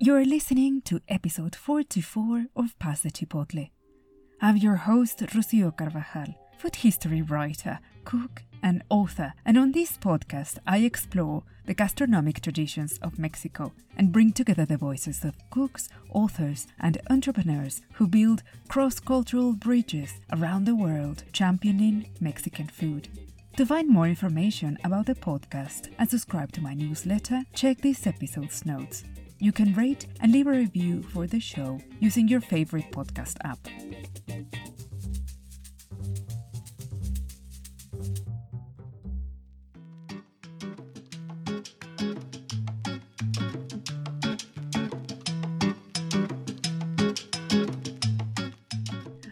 You're listening to episode 44 of Pass the Chipotle. I'm your host, Rocio Carvajal, food history writer, cook, and author, and on this podcast, I explore the gastronomic traditions of Mexico and bring together the voices of cooks, authors, and entrepreneurs who build cross cultural bridges around the world championing Mexican food. To find more information about the podcast and subscribe to my newsletter, check this episode's notes. You can rate and leave a review for the show using your favorite podcast app.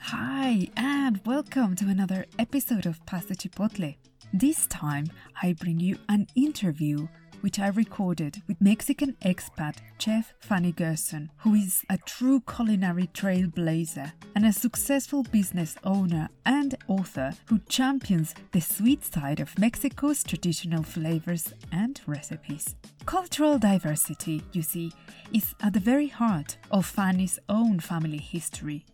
Hi, and welcome to another episode of Pass the Chipotle. This time, I bring you an interview which I recorded with Mexican expat chef Fany Gerson, who is a true culinary trailblazer and a successful business owner and author who champions the sweet side of Mexico's traditional flavors and recipes. Cultural diversity, you see, is at the very heart of Fany's own family history.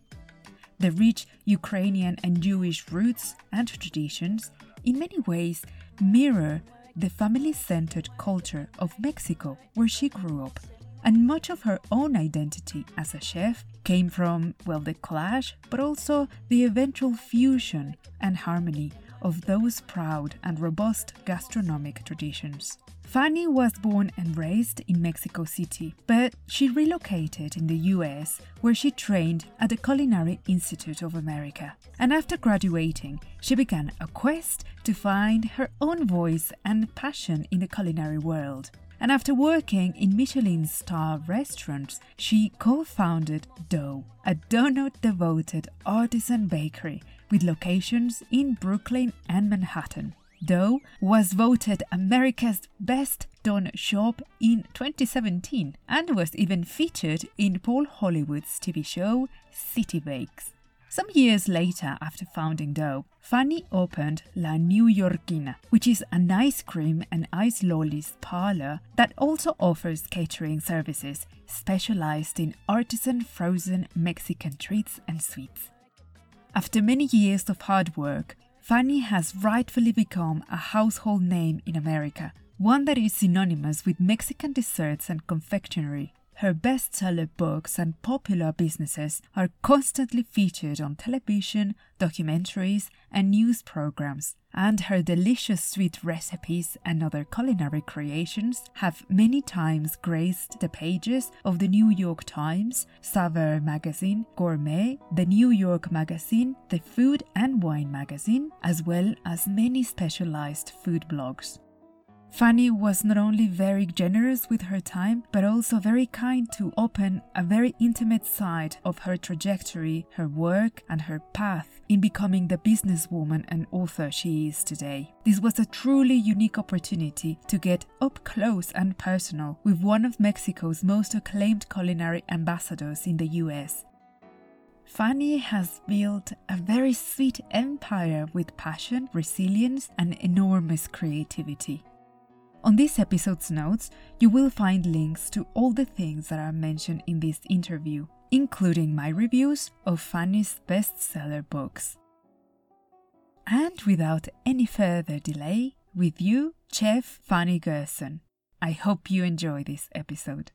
The rich Ukrainian and Jewish roots and traditions in many ways mirror the family centered culture of Mexico, where she grew up. And much of her own identity as a chef came from, well, the clash, but also the eventual fusion and harmony of those proud and robust gastronomic traditions. Fany was born and raised in Mexico City, but she relocated in the US where she trained at the Culinary Institute of America. And after graduating, she began a quest to find her own voice and passion in the culinary world. And after working in Michelin star restaurants, she co founded Dough, a donut devoted artisan bakery with locations in Brooklyn and Manhattan. Dough was voted America's best donut shop in 2017 and was even featured in Paul Hollywood's TV show City Bakes. Some years later, after founding Dough, Fany opened La Newyorkina, which is an ice cream and ice lollies parlor that also offers catering services specialized in artisan frozen Mexican treats and sweets. After many years of hard work, Fany has rightfully become a household name in America, one that is synonymous with Mexican desserts and confectionery. Her bestseller books and popular businesses are constantly featured on television, documentaries, and news programs, and her delicious sweet recipes and other culinary creations have many times graced the pages of the New York Times, Saveur magazine, Gourmet, the New York Magazine, the Food and Wine magazine, as well as many specialized food blogs. Fany was not only very generous with her time, but also very kind to open a very intimate side of her trajectory, her work, and her path in becoming the businesswoman and author she is today. This was a truly unique opportunity to get up close and personal with one of Mexico's most acclaimed culinary ambassadors in the US. Fany has built a very sweet empire with passion, resilience, and enormous creativity. On this episode's notes, you will find links to all the things that are mentioned in this interview, including my reviews of Fany's bestseller books. And without any further delay, with you, Chef Fany Gerson. I hope you enjoy this episode.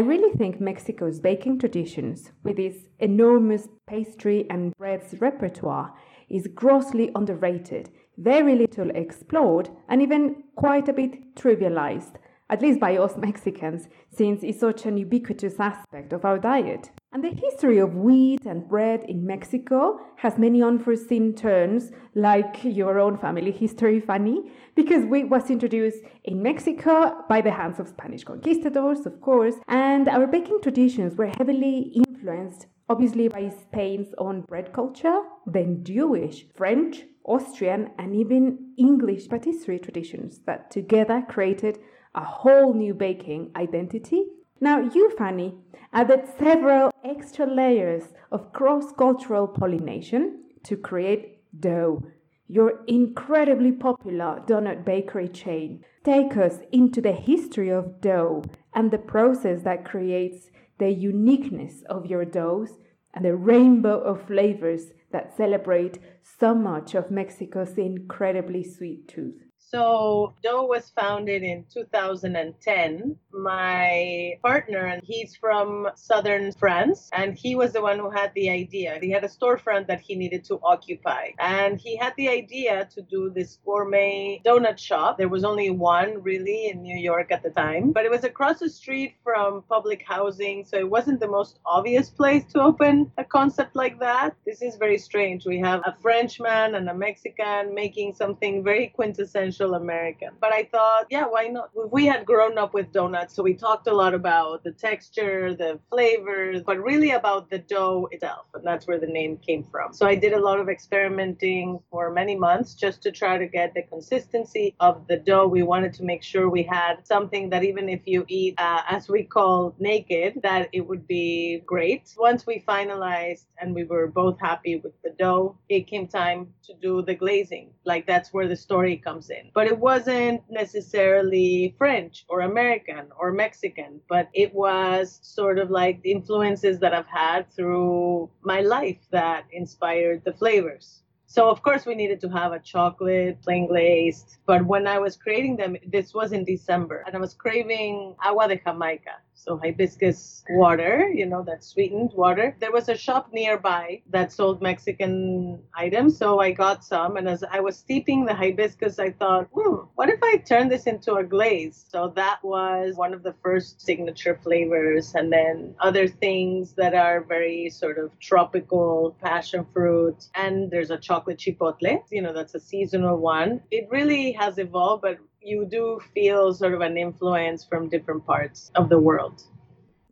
I really think Mexico's baking traditions, with its enormous pastry and breads repertoire, is grossly underrated, very little explored, and even quite a bit trivialized, at least by us Mexicans, since it's such an ubiquitous aspect of our diet. And the history of wheat and bread in Mexico has many unforeseen turns, like your own family history, Fany, because wheat was introduced in Mexico by the hands of Spanish conquistadors, of course, and our baking traditions were heavily influenced, obviously, by Spain's own bread culture, then Jewish, French, Austrian, and even English patisserie traditions that together created a whole new baking identity Now, you, Fany, added several extra layers of cross cultural pollination to create dough, your incredibly popular donut bakery chain. Take us into the history of dough and the process that creates the uniqueness of your doughs and the rainbow of flavors that celebrate so much of Mexico's incredibly sweet tooth. So Dough was founded in 2010. My partner, and he's from southern France, and he was the one who had the idea. He had a storefront that he needed to occupy, and he had the idea to do this gourmet donut shop. There was only one really in New York at the time, but it was across the street from public housing, so it wasn't the most obvious place to open a concept like that. This is very strange. We have a Frenchman and a Mexican making something very quintessential American. But I thought, yeah, why not? We had grown up with donuts, so we talked a lot about the texture, the flavors, but really about the dough itself. And that's where the name came from. So I did a lot of experimenting for many months just to try to get the consistency of the dough. We wanted to make sure we had something that even if you eat, uh, as we call naked, that it would be great. Once we finalized and we were both happy with the dough, it came time to do the glazing. Like that's where the story comes in but it wasn't necessarily French or American or Mexican, but it was sort of like the influences that I've had through my life that inspired the flavors. So of course we needed to have a chocolate plain glazed, but when I was creating them, this was in December, and I was craving agua de Jamaica so hibiscus water, you know, that sweetened water. There was a shop nearby that sold Mexican items, so I got some. And as I was steeping the hibiscus, I thought, hmm, what if I turn this into a glaze? So that was one of the first signature flavors. And then other things that are very sort of tropical, passion fruit. And there's a chocolate chipotle, you know, that's a seasonal one. It really has evolved, but you do feel sort of an influence from different parts of the world.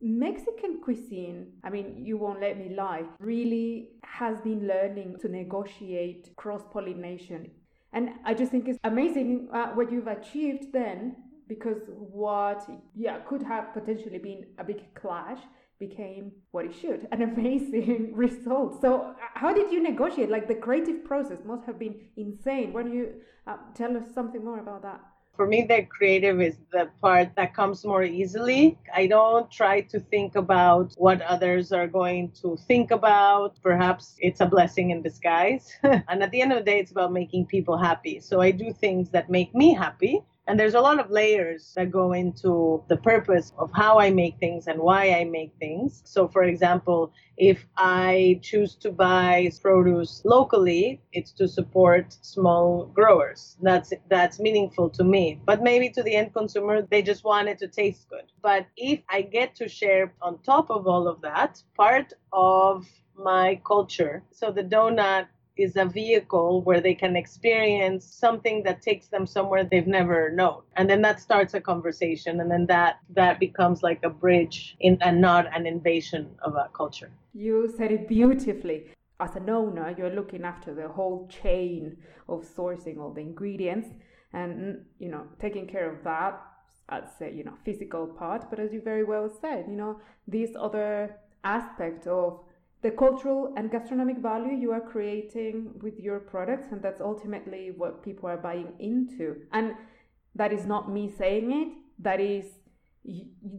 Mexican cuisine, I mean, you won't let me lie, really has been learning to negotiate cross pollination. And I just think it's amazing uh, what you've achieved then, because what, yeah, could have potentially been a big clash became what it should an amazing result so how did you negotiate like the creative process must have been insane why don't you uh, tell us something more about that for me, the creative is the part that comes more easily. I don't try to think about what others are going to think about. Perhaps it's a blessing in disguise. and at the end of the day, it's about making people happy. So I do things that make me happy and there's a lot of layers that go into the purpose of how I make things and why I make things. So, for example, if I choose to buy produce locally, it's to support small growers. That's that's meaningful to me. But maybe to the end consumer, they just want it to taste good. But if I get to share on top of all of that, part of my culture. So the donut is a vehicle where they can experience something that takes them somewhere they've never known. And then that starts a conversation and then that that becomes like a bridge in and not an invasion of a culture. You said it beautifully. As an owner you're looking after the whole chain of sourcing all the ingredients and you know taking care of that i'd say you know physical part. But as you very well said you know this other aspect of the cultural and gastronomic value you are creating with your products and that's ultimately what people are buying into. And that is not me saying it. That is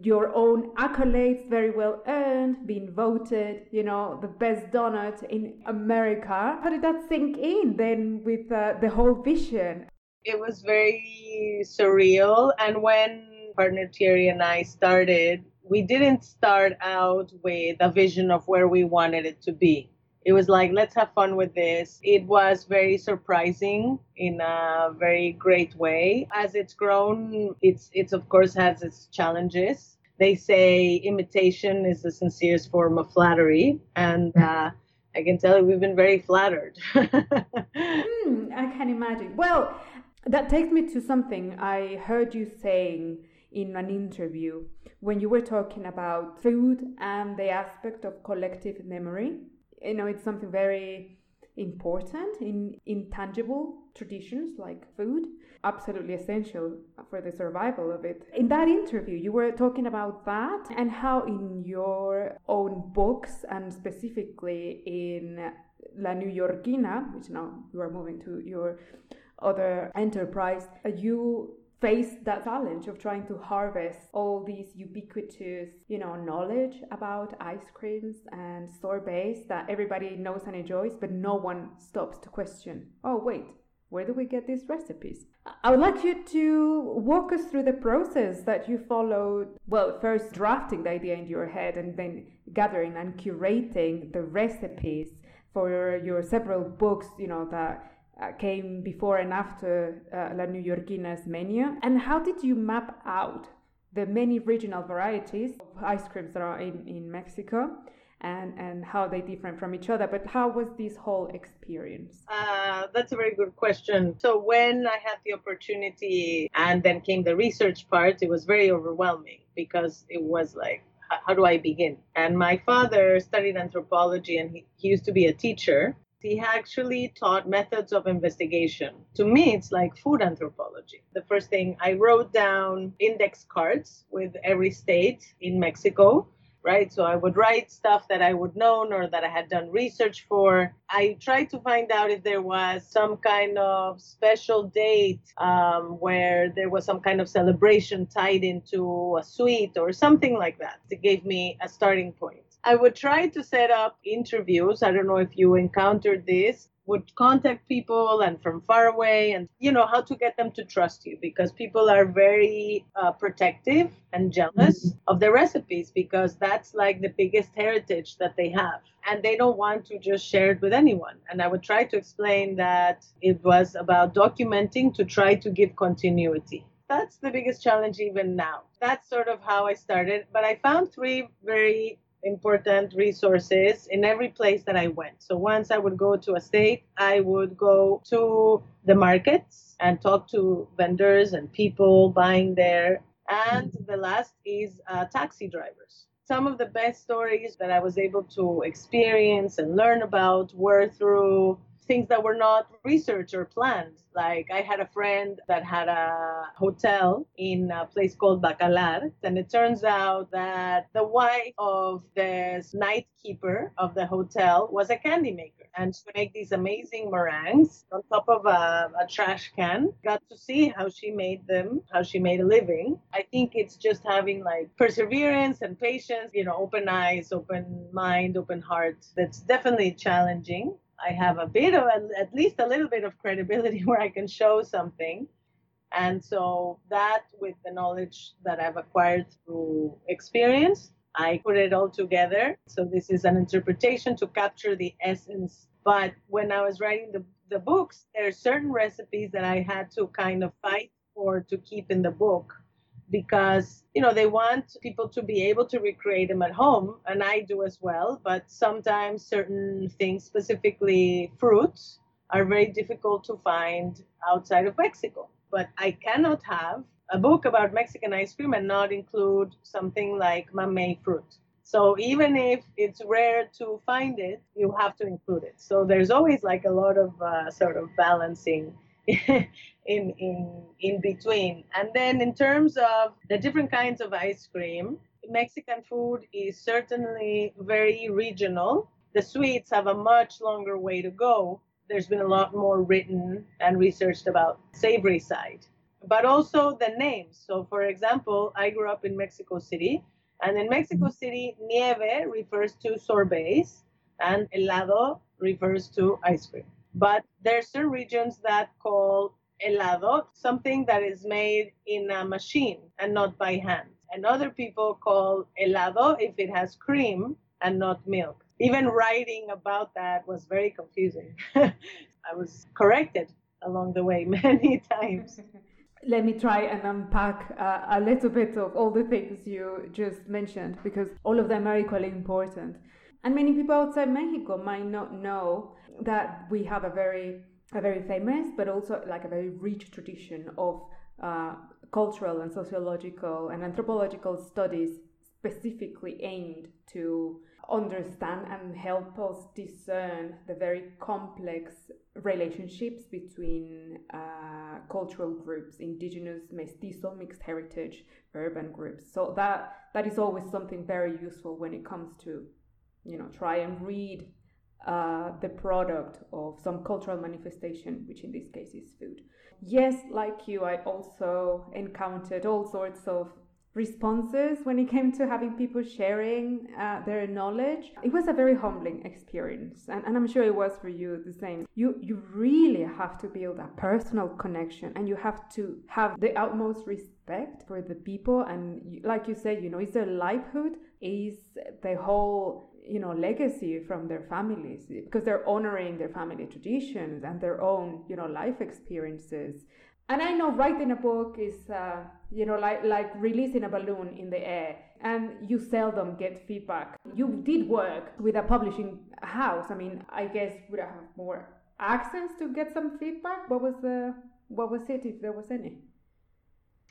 your own accolades very well earned being voted you know the best donut in america. How did that sink in then with uh, the whole vision? It was very surreal. And when partner thierry and i started we didn't start out with a vision of where we wanted it to be. It was like, let's have fun with this. It was very surprising in a very great way. As it's grown, it's it's of course has its challenges. They say imitation is the sincerest form of flattery, and uh, I can tell you we've been very flattered. mm, I can imagine. Well, that takes me to something I heard you saying in an interview when you were talking about food and the aspect of collective memory. You know, it's something very important in intangible traditions like food absolutely essential for the survival of it. In that interview, you were talking about that and how in your own books and specifically in La Newyorkina, which now you are moving to your other enterprise, you face that challenge of trying to harvest all these ubiquitous, you know, knowledge about ice creams and sorbets that everybody knows and enjoys, but no one stops to question. Oh, wait, where do we get these recipes? I would like you to walk us through the process that you followed. Well, first drafting the idea into your head and then gathering and curating the recipes for your several books, you know, that uh, came before and after uh, La Newyorkina's menu. And how did you map out the many regional varieties of ice creams that are in, in Mexico? and and how they differ from each other but how was this whole experience uh, that's a very good question so when i had the opportunity and then came the research part it was very overwhelming because it was like how do i begin and my father studied anthropology and he, he used to be a teacher he actually taught methods of investigation. To me, it's like food anthropology. The first thing I wrote down index cards with every state in Mexico right? So I would write stuff that I would know or that I had done research for. I tried to find out if there was some kind of special date um, where there was some kind of celebration tied into a sweet or something like that. It gave me a starting point. I would try to set up interviews. I don't know if you encountered this would contact people and from far away and you know how to get them to trust you because people are very uh, protective and jealous mm-hmm. of the recipes because that's like the biggest heritage that they have. And they don't want to just share it with anyone. And i would try to explain that it was about documenting to try to give continuity. That's the biggest challenge even now. That's sort of how i started. But i found three very important resources in every place that I went. So once I would go to a state, I would go to the markets and talk to vendors and people buying there. And the last is uh, taxi drivers. Some of the best stories that I was able to experience and learn about were through things that were not researched or planned. Like I had a friend that had a hotel in a place called Bacalar, and it turns out that the wife of the night keeper of the hotel was a candy maker, and she made these amazing meringues on top of a, a trash can. Got to see how she made them, how she made a living. I think it's just having like perseverance and patience, you know, open eyes, open mind, open heart. That's definitely challenging. I have a bit of at least a little bit of credibility where I can show something. And so that with the knowledge that I've acquired through experience, I put it all together. So this is an interpretation to capture the essence. But when I was writing the, the books, there are certain recipes that I had to kind of fight for to keep in the book because you know they want people to be able to recreate them at home and i do as well but sometimes certain things specifically fruits are very difficult to find outside of mexico. But i cannot have a book about mexican ice cream and not include something like mamey fruit. So even if it's rare to find it you have to include it. So there's always like a lot of uh, sort of balancing in in in between. And then in terms of the different kinds of ice cream, Mexican food is certainly very regional. The sweets have a much longer way to go. There's been a lot more written and researched about savory side, but also the names. So, for example, I grew up in Mexico City, and in Mexico mm-hmm. City, nieve refers to sorbets, and helado refers to ice cream. But there are certain regions that call helado something that is made in a machine and not by hand. And other people call helado if it has cream and not milk. Even writing about that was very confusing. I was corrected along the way many times. Let me try and unpack uh, a little bit of all the things you just mentioned because all of them are equally important. And many people outside Mexico might not know that we have a very a very famous but also like a very rich tradition of uh, cultural and sociological and anthropological studies specifically aimed to understand and help us discern the very complex relationships between uh, cultural groups, indigenous, mestizo, mixed heritage, urban groups. So that that is always something very useful when it comes to, you know, try and read uh, the product of some cultural manifestation, which in this case is food. Yes, like you, I also encountered all sorts of responses when it came to having people sharing uh, their knowledge. It was a very humbling experience, and, and I'm sure it was for you the same. You you really have to build a personal connection, and you have to have the utmost respect for the people. And you, like you said, you know, it's their livelihood, is the whole you know legacy from their families because they're honoring their family traditions and their own you know life experiences and I know writing a book is, uh, you know, like like releasing a balloon in the air, and you seldom get feedback. You did work with a publishing house. I mean, I guess would have more access to get some feedback. What was the what was it, if there was any?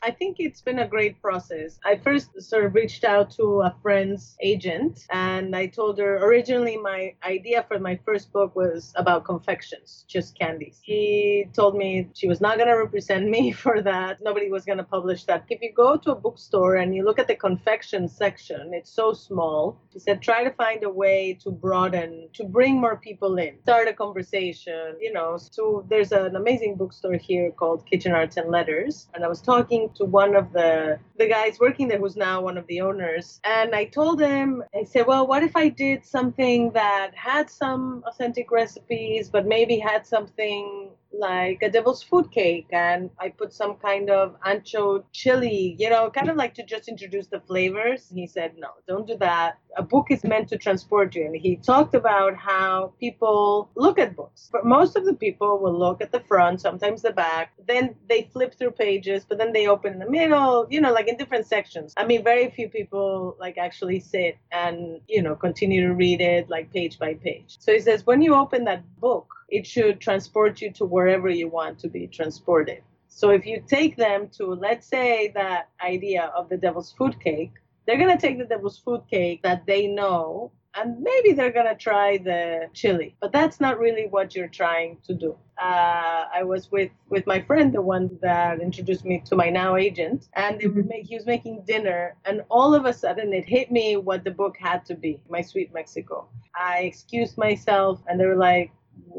I think it's been a great process. I first sort of reached out to a friend's agent and I told her originally my idea for my first book was about confections, just candies. He told me she was not going to represent me for that. Nobody was going to publish that. If you go to a bookstore and you look at the confection section, it's so small. She said, try to find a way to broaden, to bring more people in, start a conversation, you know. So there's an amazing bookstore here called Kitchen Arts and Letters. And I was talking to one of the the guys working there who's now one of the owners. And i told him i said well what if i did something that had some authentic recipes but maybe had something like a devil's food cake and I put some kind of ancho chili, you know, kind of like to just introduce the flavors. He said, no, don't do that. A book is meant to transport you. And he talked about how people look at books. But most of the people will look at the front, sometimes the back, then they flip through pages, but then they open in the middle, you know, like in different sections. I mean, very few people like actually sit and, you know, continue to read it like page by page. So he says, when you open that book, it should transport you to wherever you want to be transported. So if you take them to, let's say, that idea of the devil's food cake, they're going to take the devil's food cake that they know and maybe they're going to try the chili but that's not really what you're trying to do. Uh, i was with with my friend the one that introduced me to my now agent and they make, he was making dinner and all of a sudden it hit me what the book had to be my sweet mexico. I excused myself and they were like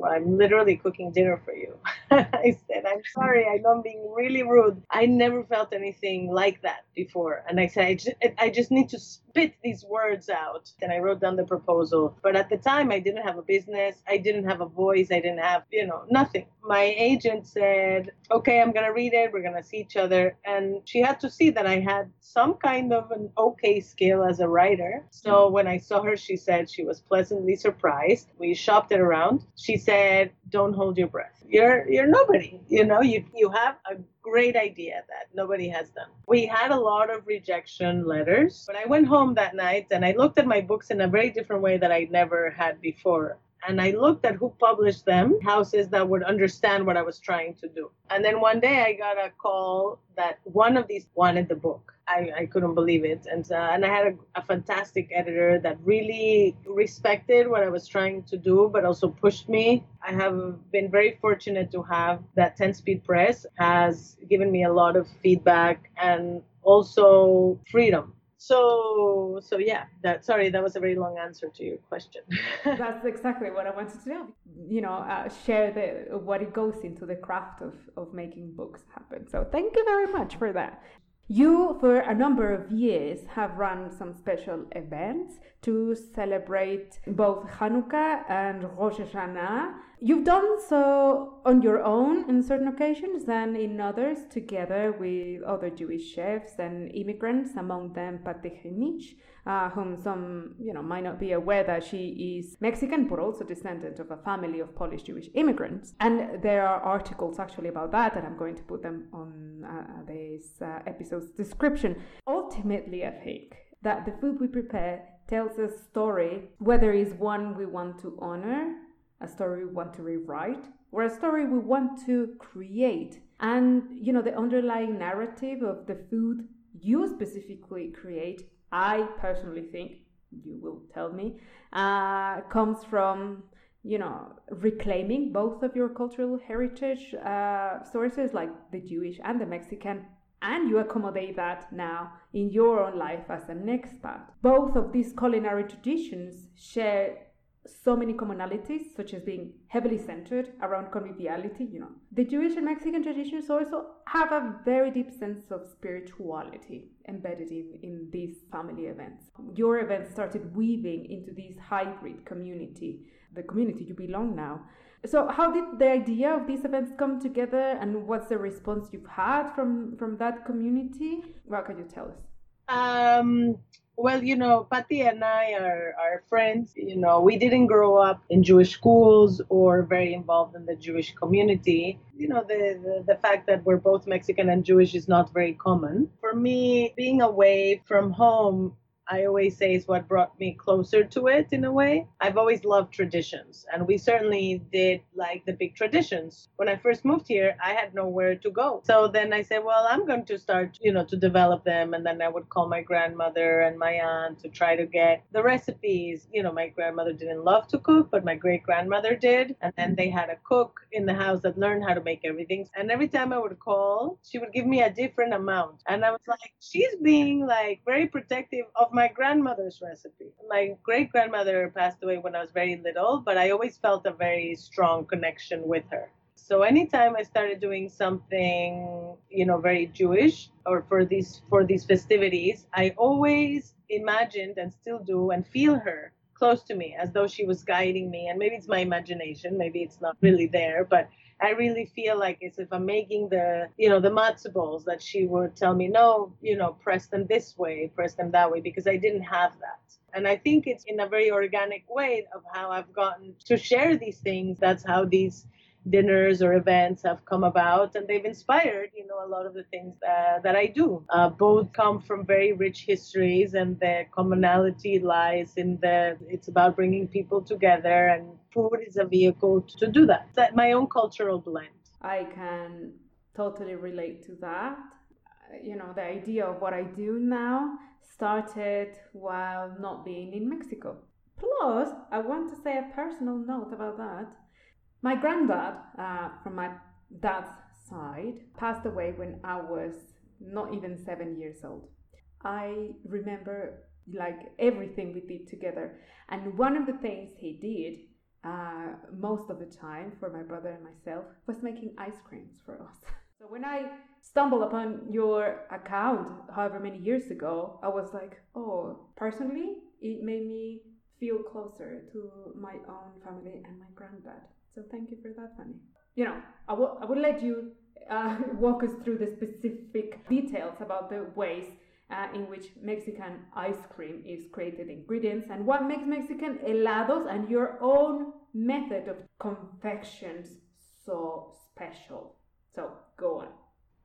I'm literally cooking dinner for you. I said, I'm sorry, I know I'm being really rude. I never felt anything like that before. And I said, I just, I just need to spit these words out. And I wrote down the proposal. But at the time, I didn't have a business. I didn't have a voice. I didn't have, you know, nothing. My agent said, okay, I'm going to read it. We're going to see each other. And she had to see that I had some kind of an okay skill as a writer. So when I saw her, she said she was pleasantly surprised. We shopped it around. She said, don't hold your breath. You're, you're nobody. You know, you, you have a great idea that nobody has done. We had a lot of rejection letters, but I went home that night and I looked at my books in a very different way that I never had before. And I looked at who published them, houses that would understand what I was trying to do. And then one day I got a call that one of these wanted the book. I, I couldn't believe it. And, uh, and I had a, a fantastic editor that really respected what I was trying to do, but also pushed me. I have been very fortunate to have that 10 speed press has given me a lot of feedback and also freedom so so yeah that sorry that was a very long answer to your question. That's exactly what i wanted to know. You know uh, share the what it goes into the craft of of making books happen. So thank you very much for that. You, for a number of years, have run some special events to celebrate both Hanukkah and Rosh Hashanah. You've done so on your own in certain occasions and in others together with other Jewish chefs and immigrants, among them Pati Jinich uh, whom some you know might not be aware that she is Mexican but also descendant of a family of Polish Jewish immigrants. And there are articles actually about that, and I'm going to put them on uh, this uh, episode's description. Ultimately, I think that the food we prepare tells a story, whether it's one we want to honor, a story we want to rewrite, or a story we want to create. And you know, the underlying narrative of the food you specifically create I personally think you will tell me, uh, comes from you know reclaiming both of your cultural heritage uh, sources like the Jewish and the Mexican and you accommodate that now in your own life as an expat. Both of these culinary traditions share so many commonalities, such as being heavily centered around conviviality. You know, the Jewish and Mexican traditions also have a very deep sense of spirituality embedded in, in these family events. Your events started weaving into this hybrid community, the community you belong now. So, how did the idea of these events come together, and what's the response you've had from from that community? What can you tell us? Um, well, you know, Pati and I are, are friends. You know, we didn't grow up in Jewish schools or very involved in the Jewish community. You know, the, the, the fact that we're both Mexican and Jewish is not very common. For me, being away from home I always say is what brought me closer to it in a way. I've always loved traditions, and we certainly did like the big traditions. When I first moved here, I had nowhere to go. So then I said, well, I'm going to start, you know, to develop them. And then I would call my grandmother and my aunt to try to get the recipes. You know, my grandmother didn't love to cook, but my great grandmother did. And then they had a cook in the house that learned how to make everything. And every time I would call, she would give me a different amount. And I was like, she's being like very protective of my my grandmother's recipe. My great grandmother passed away when I was very little, but I always felt a very strong connection with her. So anytime I started doing something, you know, very Jewish or for these for these festivities, I always imagined and still do and feel her close to me as though she was guiding me. And maybe it's my imagination, maybe it's not really there, but I really feel like as if I'm making the, you know, the matzo balls that she would tell me, no, you know, press them this way, press them that way, because I didn't have that. And I think it's in a very organic way of how I've gotten to share these things. That's how these dinners or events have come about and they've inspired you know a lot of the things that, that i do. Uh, both come from very rich histories and the commonality lies in the it's about bringing people together and food is a vehicle to do that. It's my own cultural blend. I can totally relate to that. You know the idea of what i do now started while not being in mexico. Plus i want to say a personal note about that my granddad, uh, from my dad's side, passed away when I was not even seven years old. I remember like everything we did together, and one of the things he did uh, most of the time for my brother and myself was making ice creams for us. So when I stumbled upon your account, however many years ago, I was like, oh, personally, it made me feel closer to my own family and my granddad. So thank you for that, Fany. You know, I would I will let you uh, walk us through the specific details about the ways uh, in which Mexican ice cream is created, ingredients, and what makes Mexican helados and your own method of confections so special. So go on.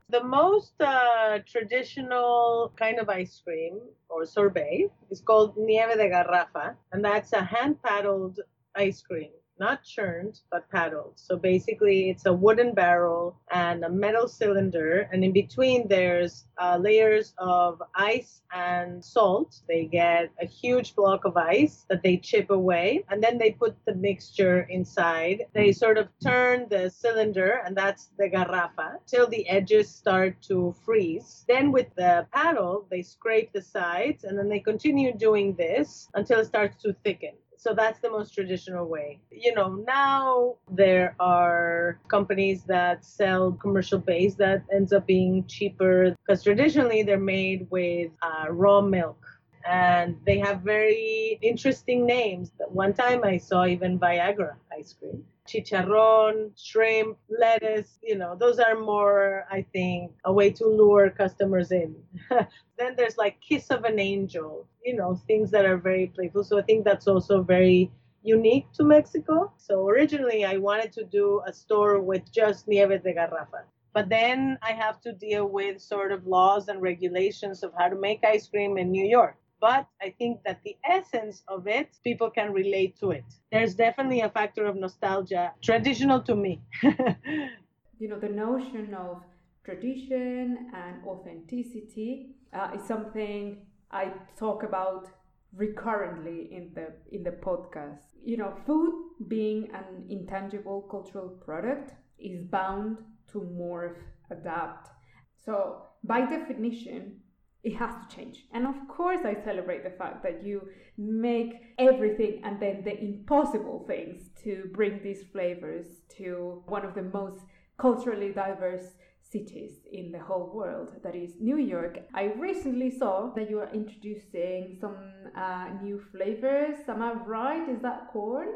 The most uh, traditional kind of ice cream or sorbet is called nieve de garrafa, and that's a hand paddled ice cream not churned, but paddled. So basically, it's a wooden barrel and a metal cylinder, and in between, there's uh, layers of ice and salt. They get a huge block of ice that they chip away, and then they put the mixture inside. They sort of turn the cylinder, and that's the garrafa, till the edges start to freeze. Then, with the paddle, they scrape the sides, and then they continue doing this until it starts to thicken. So that's the most traditional way. You know, now there are companies that sell commercial base that ends up being cheaper because traditionally they're made with uh, raw milk and they have very interesting names. One time I saw even Viagra ice cream chicharron, shrimp, lettuce, you know, those are more, I think, a way to lure customers in. then there's like kiss of an angel, you know, things that are very playful. So I think that's also very unique to Mexico. So originally I wanted to do a store with just Nieves de Garrafa. But then I have to deal with sort of laws and regulations of how to make ice cream in New York but I think that the essence of it, people can relate to it. There's definitely a factor of nostalgia, traditional to me. you know, the notion of tradition and authenticity uh, is something I talk about recurrently in the in the podcast. You know, food being an intangible cultural product is bound to morph, adapt. So, by definition, it has to change. And of course, I celebrate the fact that you make everything and then the impossible things to bring these flavors to one of the most culturally diverse cities in the whole world, that is New York. I recently saw that you are introducing some uh, new flavors. Am I right? Is that corn?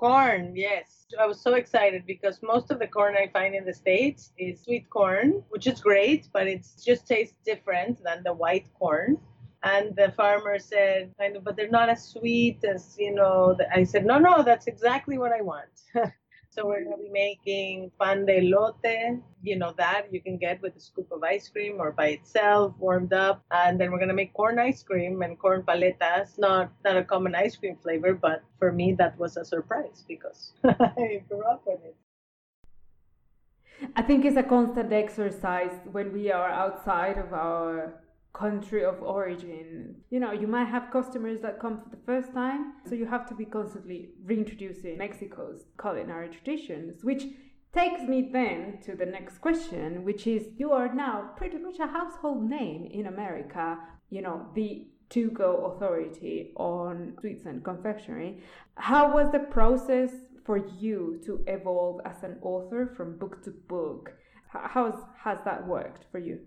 Corn, yes. I was so excited because most of the corn I find in the States is sweet corn, which is great, but it just tastes different than the white corn. And the farmer said, kind of, but they're not as sweet as, you know, I said, no, no, that's exactly what I want. So we're going to be making pan de elote, you know, that you can get with a scoop of ice cream or by itself, warmed up. And then we're going to make corn ice cream and corn paletas. Not, not a common ice cream flavor, but for me, that was a surprise because I grew up with it. I think it's a constant exercise when we are outside of our country of origin. You know, you might have customers that come for the first time, so you have to be constantly reintroducing Mexico's culinary traditions, which takes me then to the next question, which is you are now pretty much a household name in America, you know, the to go authority on sweets and confectionery. How was the process for you to evolve as an author from book to book? How has that worked for you?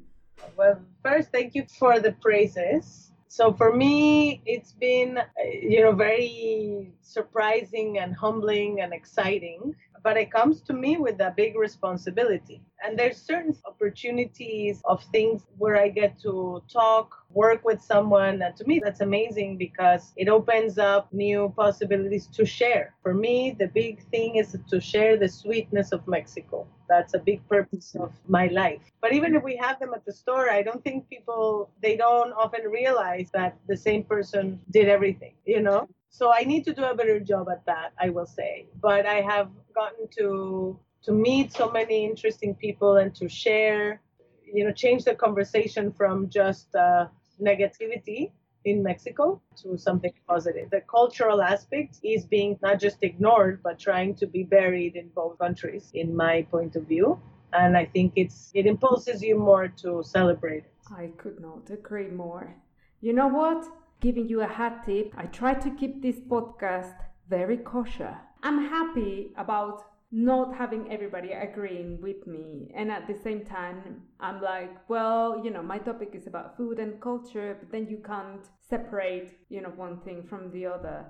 Well, first, thank you for the praises. So for me, it's been, uh, you know, very surprising and humbling and exciting. But it comes to me with a big responsibility. And there's certain opportunities of things where I get to talk, work with someone. And to me, that's amazing because it opens up new possibilities to share. For me, the big thing is to share the sweetness of Mexico. That's a big purpose of my life. But even if we have them at the store, I don't think people, they don't often realize that the same person did everything, you know? So I need to do a better job at that, I will say. But I have gotten to to meet so many interesting people and to share, you know, change the conversation from just uh, negativity in Mexico to something positive. The cultural aspect is being not just ignored, but trying to be buried in both countries, in my point of view. And I think it's it impulses you more to celebrate. I could not agree more. You know what? Giving you a hat tip, I try to keep this podcast very kosher. I'm happy about not having everybody agreeing with me. And at the same time, I'm like, well, you know, my topic is about food and culture, but then you can't separate, you know, one thing from the other.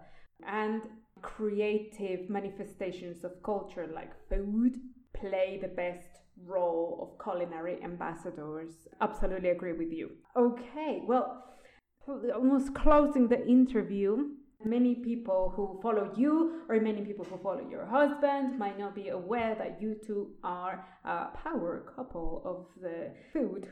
And creative manifestations of culture like food play the best role of culinary ambassadors. Absolutely agree with you. Okay, well, almost closing the interview many people who follow you or many people who follow your husband might not be aware that you two are a power couple of the food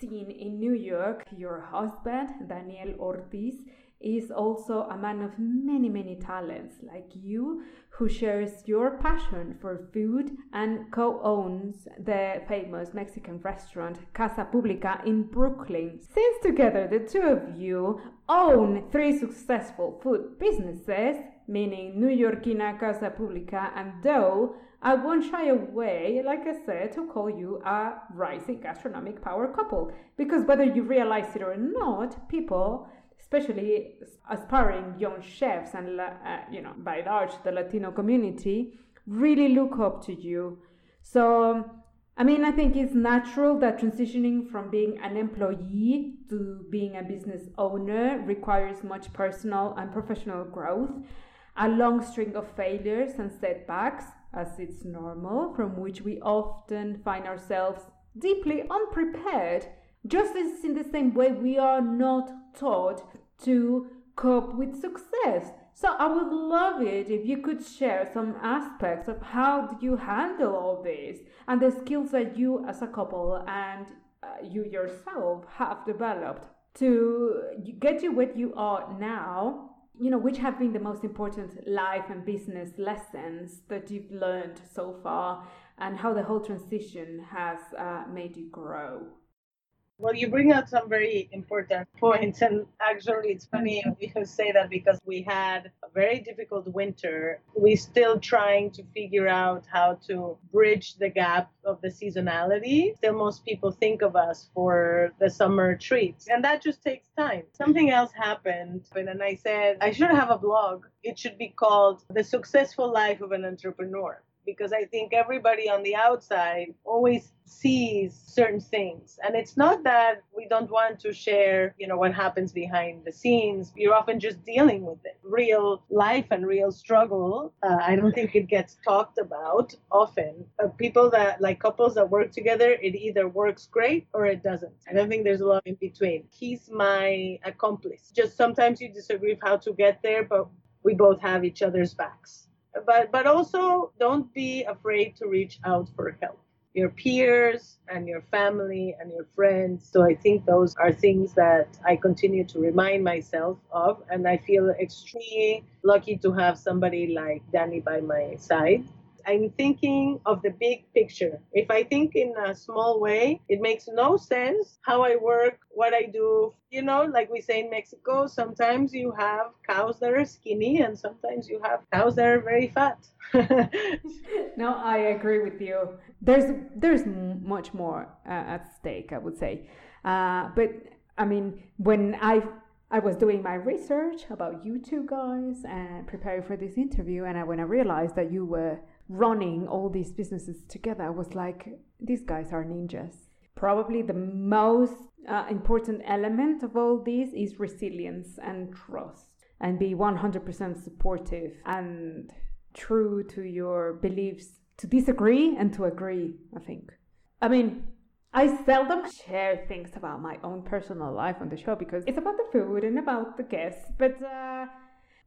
scene in New York. Your husband, Daniel Ortiz, is also a man of many, many talents like you, who shares your passion for food and co owns the famous Mexican restaurant Casa Publica in Brooklyn. Since together the two of you own three successful food businesses, meaning Newyorkina Casa Publica and Dough, I won't shy away, like I said, to call you a rising gastronomic power couple. Because whether you realize it or not, people especially aspiring young chefs and uh, you know by large the latino community really look up to you. So i mean i think it's natural that transitioning from being an employee to being a business owner requires much personal and professional growth a long string of failures and setbacks as it's normal from which we often find ourselves deeply unprepared just as in the same way, we are not taught to cope with success. So I would love it if you could share some aspects of how do you handle all this and the skills that you as a couple and uh, you yourself have developed to get you where you are now. You know, which have been the most important life and business lessons that you've learned so far, and how the whole transition has uh, made you grow. Well, you bring out some very important points, and actually, it's funny mm-hmm. you say that because we had a very difficult winter. We're still trying to figure out how to bridge the gap of the seasonality. Still, most people think of us for the summer treats, and that just takes time. Something else happened, and I said I should have a blog. It should be called The Successful Life of an Entrepreneur because I think everybody on the outside always sees certain things. And it's not that we don't want to share, you know, what happens behind the scenes. You're often just dealing with it. Real life and real struggle. Uh, I don't think it gets talked about often. Uh, people that, like couples that work together, it either works great or it doesn't. I don't think there's a lot in between. He's my accomplice. Just sometimes you disagree how to get there, but we both have each other's backs but but also don't be afraid to reach out for help. Your peers and your family and your friends. So i think those are things that i continue to remind myself of. And i feel extremely lucky to have somebody like danny by my side I'm thinking of the big picture. If I think in a small way, it makes no sense how I work, what I do. You know, like we say in Mexico, sometimes you have cows that are skinny and sometimes you have cows that are very fat. no, I agree with you. There's there's much more uh, at stake, I would say. Uh, but I mean, when I I was doing my research about you two guys and preparing for this interview, and I, when I realized that you were running all these businesses together, was like, these guys are ninjas. Probably the most uh, important element of all these is resilience and trust, and be 100% supportive and true to your beliefs, to disagree and to agree, I think. I mean, I seldom share things about my own personal life on the show because it's about the food and about the guests, but uh,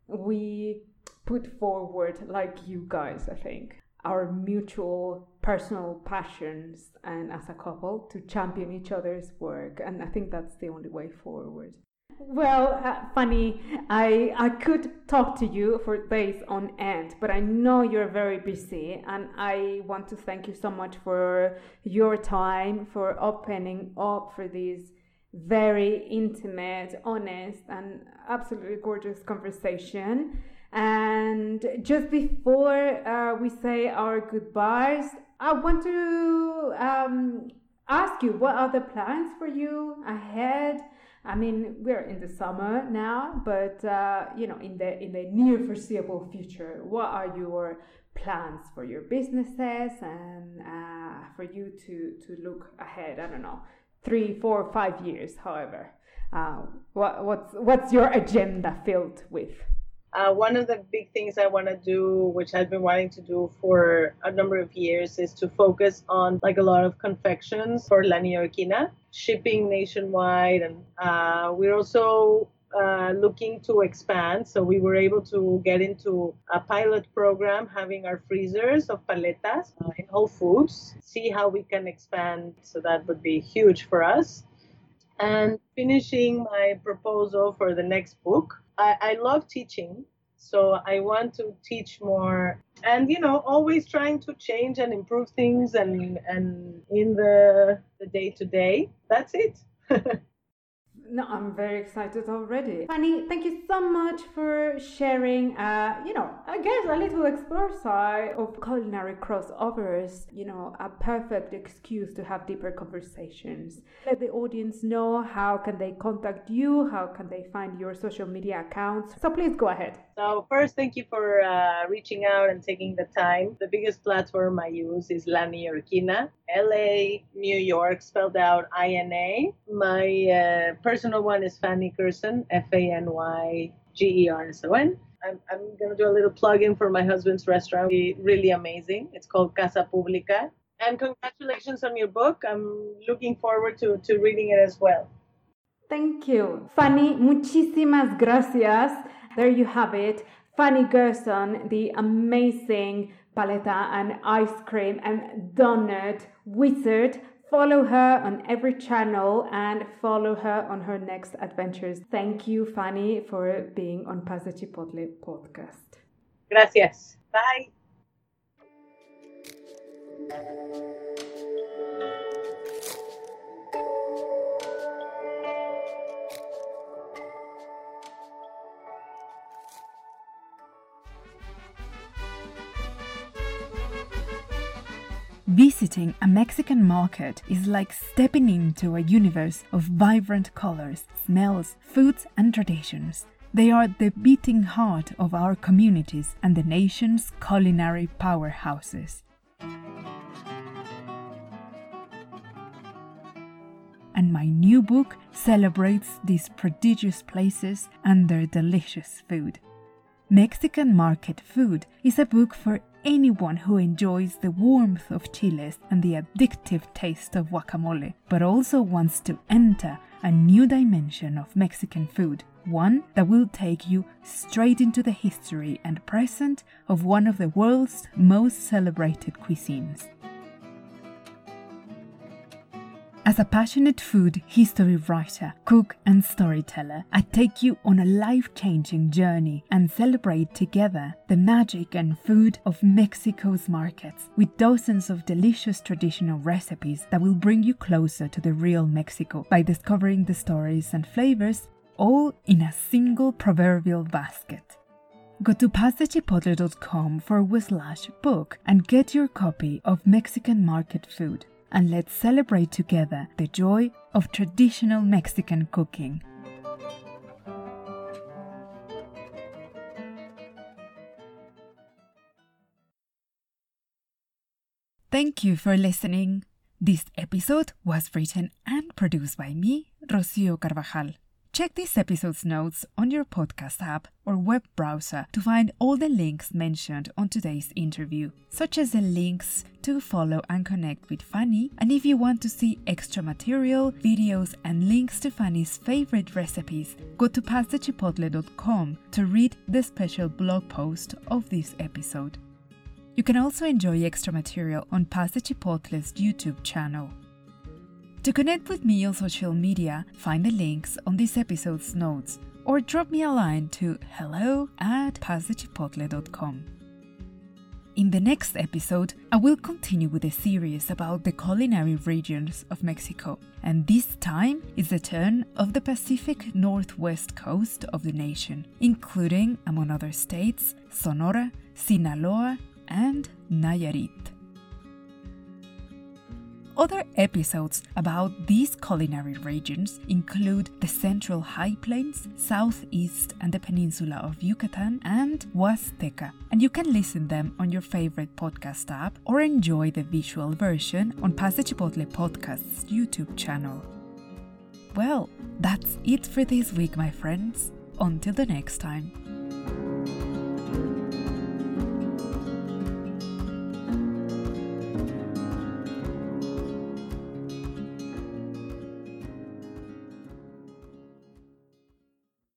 we put forward, like you guys, I think, our mutual personal passions and as a couple to champion each other's work. And I think that's the only way forward. Well, uh, Fany, I I could talk to you for days on end, but I know you're very busy, and I want to thank you so much for your time, for opening up for this very intimate, honest, and absolutely gorgeous conversation. And just before uh, we say our goodbyes, I want to um, ask you what are the plans for you ahead? I mean, we're in the summer now, but uh, you know, in the in the near foreseeable future, what are your plans for your businesses and uh, for you to to look ahead? I don't know, three, four, five years, however. Uh, what what's what's your agenda filled with? Uh, one of the big things I want to do, which I've been wanting to do for a number of years, is to focus on like a lot of confections for La Newyorkina, shipping nationwide, and uh, we're also uh, looking to expand. So we were able to get into a pilot program, having our freezers of paletas uh, in Whole Foods, see how we can expand. So that would be huge for us. And finishing my proposal for the next book I, I love teaching, so I want to teach more, and you know, always trying to change and improve things, and and in the the day to day. That's it. No, I'm very excited already. Fany, thank you so much for sharing, uh, you know, I guess a little explore side of culinary crossovers, you know, a perfect excuse to have deeper conversations. Let the audience know how can they contact you, how can they find your social media accounts. So please go ahead. So first, thank you for uh, reaching out and taking the time. The biggest platform I use is La Newyorkina, L-A, New York, spelled out I-N-A. My uh, personal one is Fany Gerson, F-A-N-Y-G-E-R-S-O-N. I'm, I'm going to do a little plug-in for my husband's restaurant. It's Really amazing. It's called Casa Publica. And congratulations on your book. I'm looking forward to, to reading it as well. Thank you. Fany, muchísimas gracias. There you have it. Fany Gerson, the amazing paleta and ice cream and donut wizard. Follow her on every channel and follow her on her next adventures. Thank you, Fany, for being on Pasa Chipotle podcast. Gracias. Bye. Visiting a Mexican market is like stepping into a universe of vibrant colors, smells, foods, and traditions. They are the beating heart of our communities and the nation's culinary powerhouses. And my new book celebrates these prodigious places and their delicious food. Mexican Market Food is a book for anyone who enjoys the warmth of chiles and the addictive taste of guacamole, but also wants to enter a new dimension of Mexican food, one that will take you straight into the history and present of one of the world's most celebrated cuisines. As a passionate food history writer, cook, and storyteller, I take you on a life changing journey and celebrate together the magic and food of Mexico's markets with dozens of delicious traditional recipes that will bring you closer to the real Mexico by discovering the stories and flavors all in a single proverbial basket. Go to pasachipotle.com forward slash book and get your copy of Mexican Market Food and let's celebrate together the joy of traditional Mexican cooking. Thank you for listening. This episode was written and produced by me, Rocio Carvajal. Check this episode's notes on your podcast app or web browser to find all the links mentioned on today's interview, such as the links to follow and connect with Fany. And if you want to see extra material, videos, and links to Fany's favorite recipes, go to pasachipotle.com to read the special blog post of this episode. You can also enjoy extra material on Pasa Chipotle's YouTube channel. To connect with me on social media, find the links on this episode's notes or drop me a line to hello at pasachipotle.com. In the next episode, I will continue with a series about the culinary regions of Mexico, and this time is the turn of the Pacific Northwest coast of the nation, including, among other states, Sonora, Sinaloa, and Nayarit. Other episodes about these culinary regions include the Central High Plains, Southeast and the Peninsula of Yucatan, and Huasteca, and you can listen them on your favorite podcast app or enjoy the visual version on Pasa Chipotle Podcast's YouTube channel. Well, that's it for this week, my friends. Until the next time.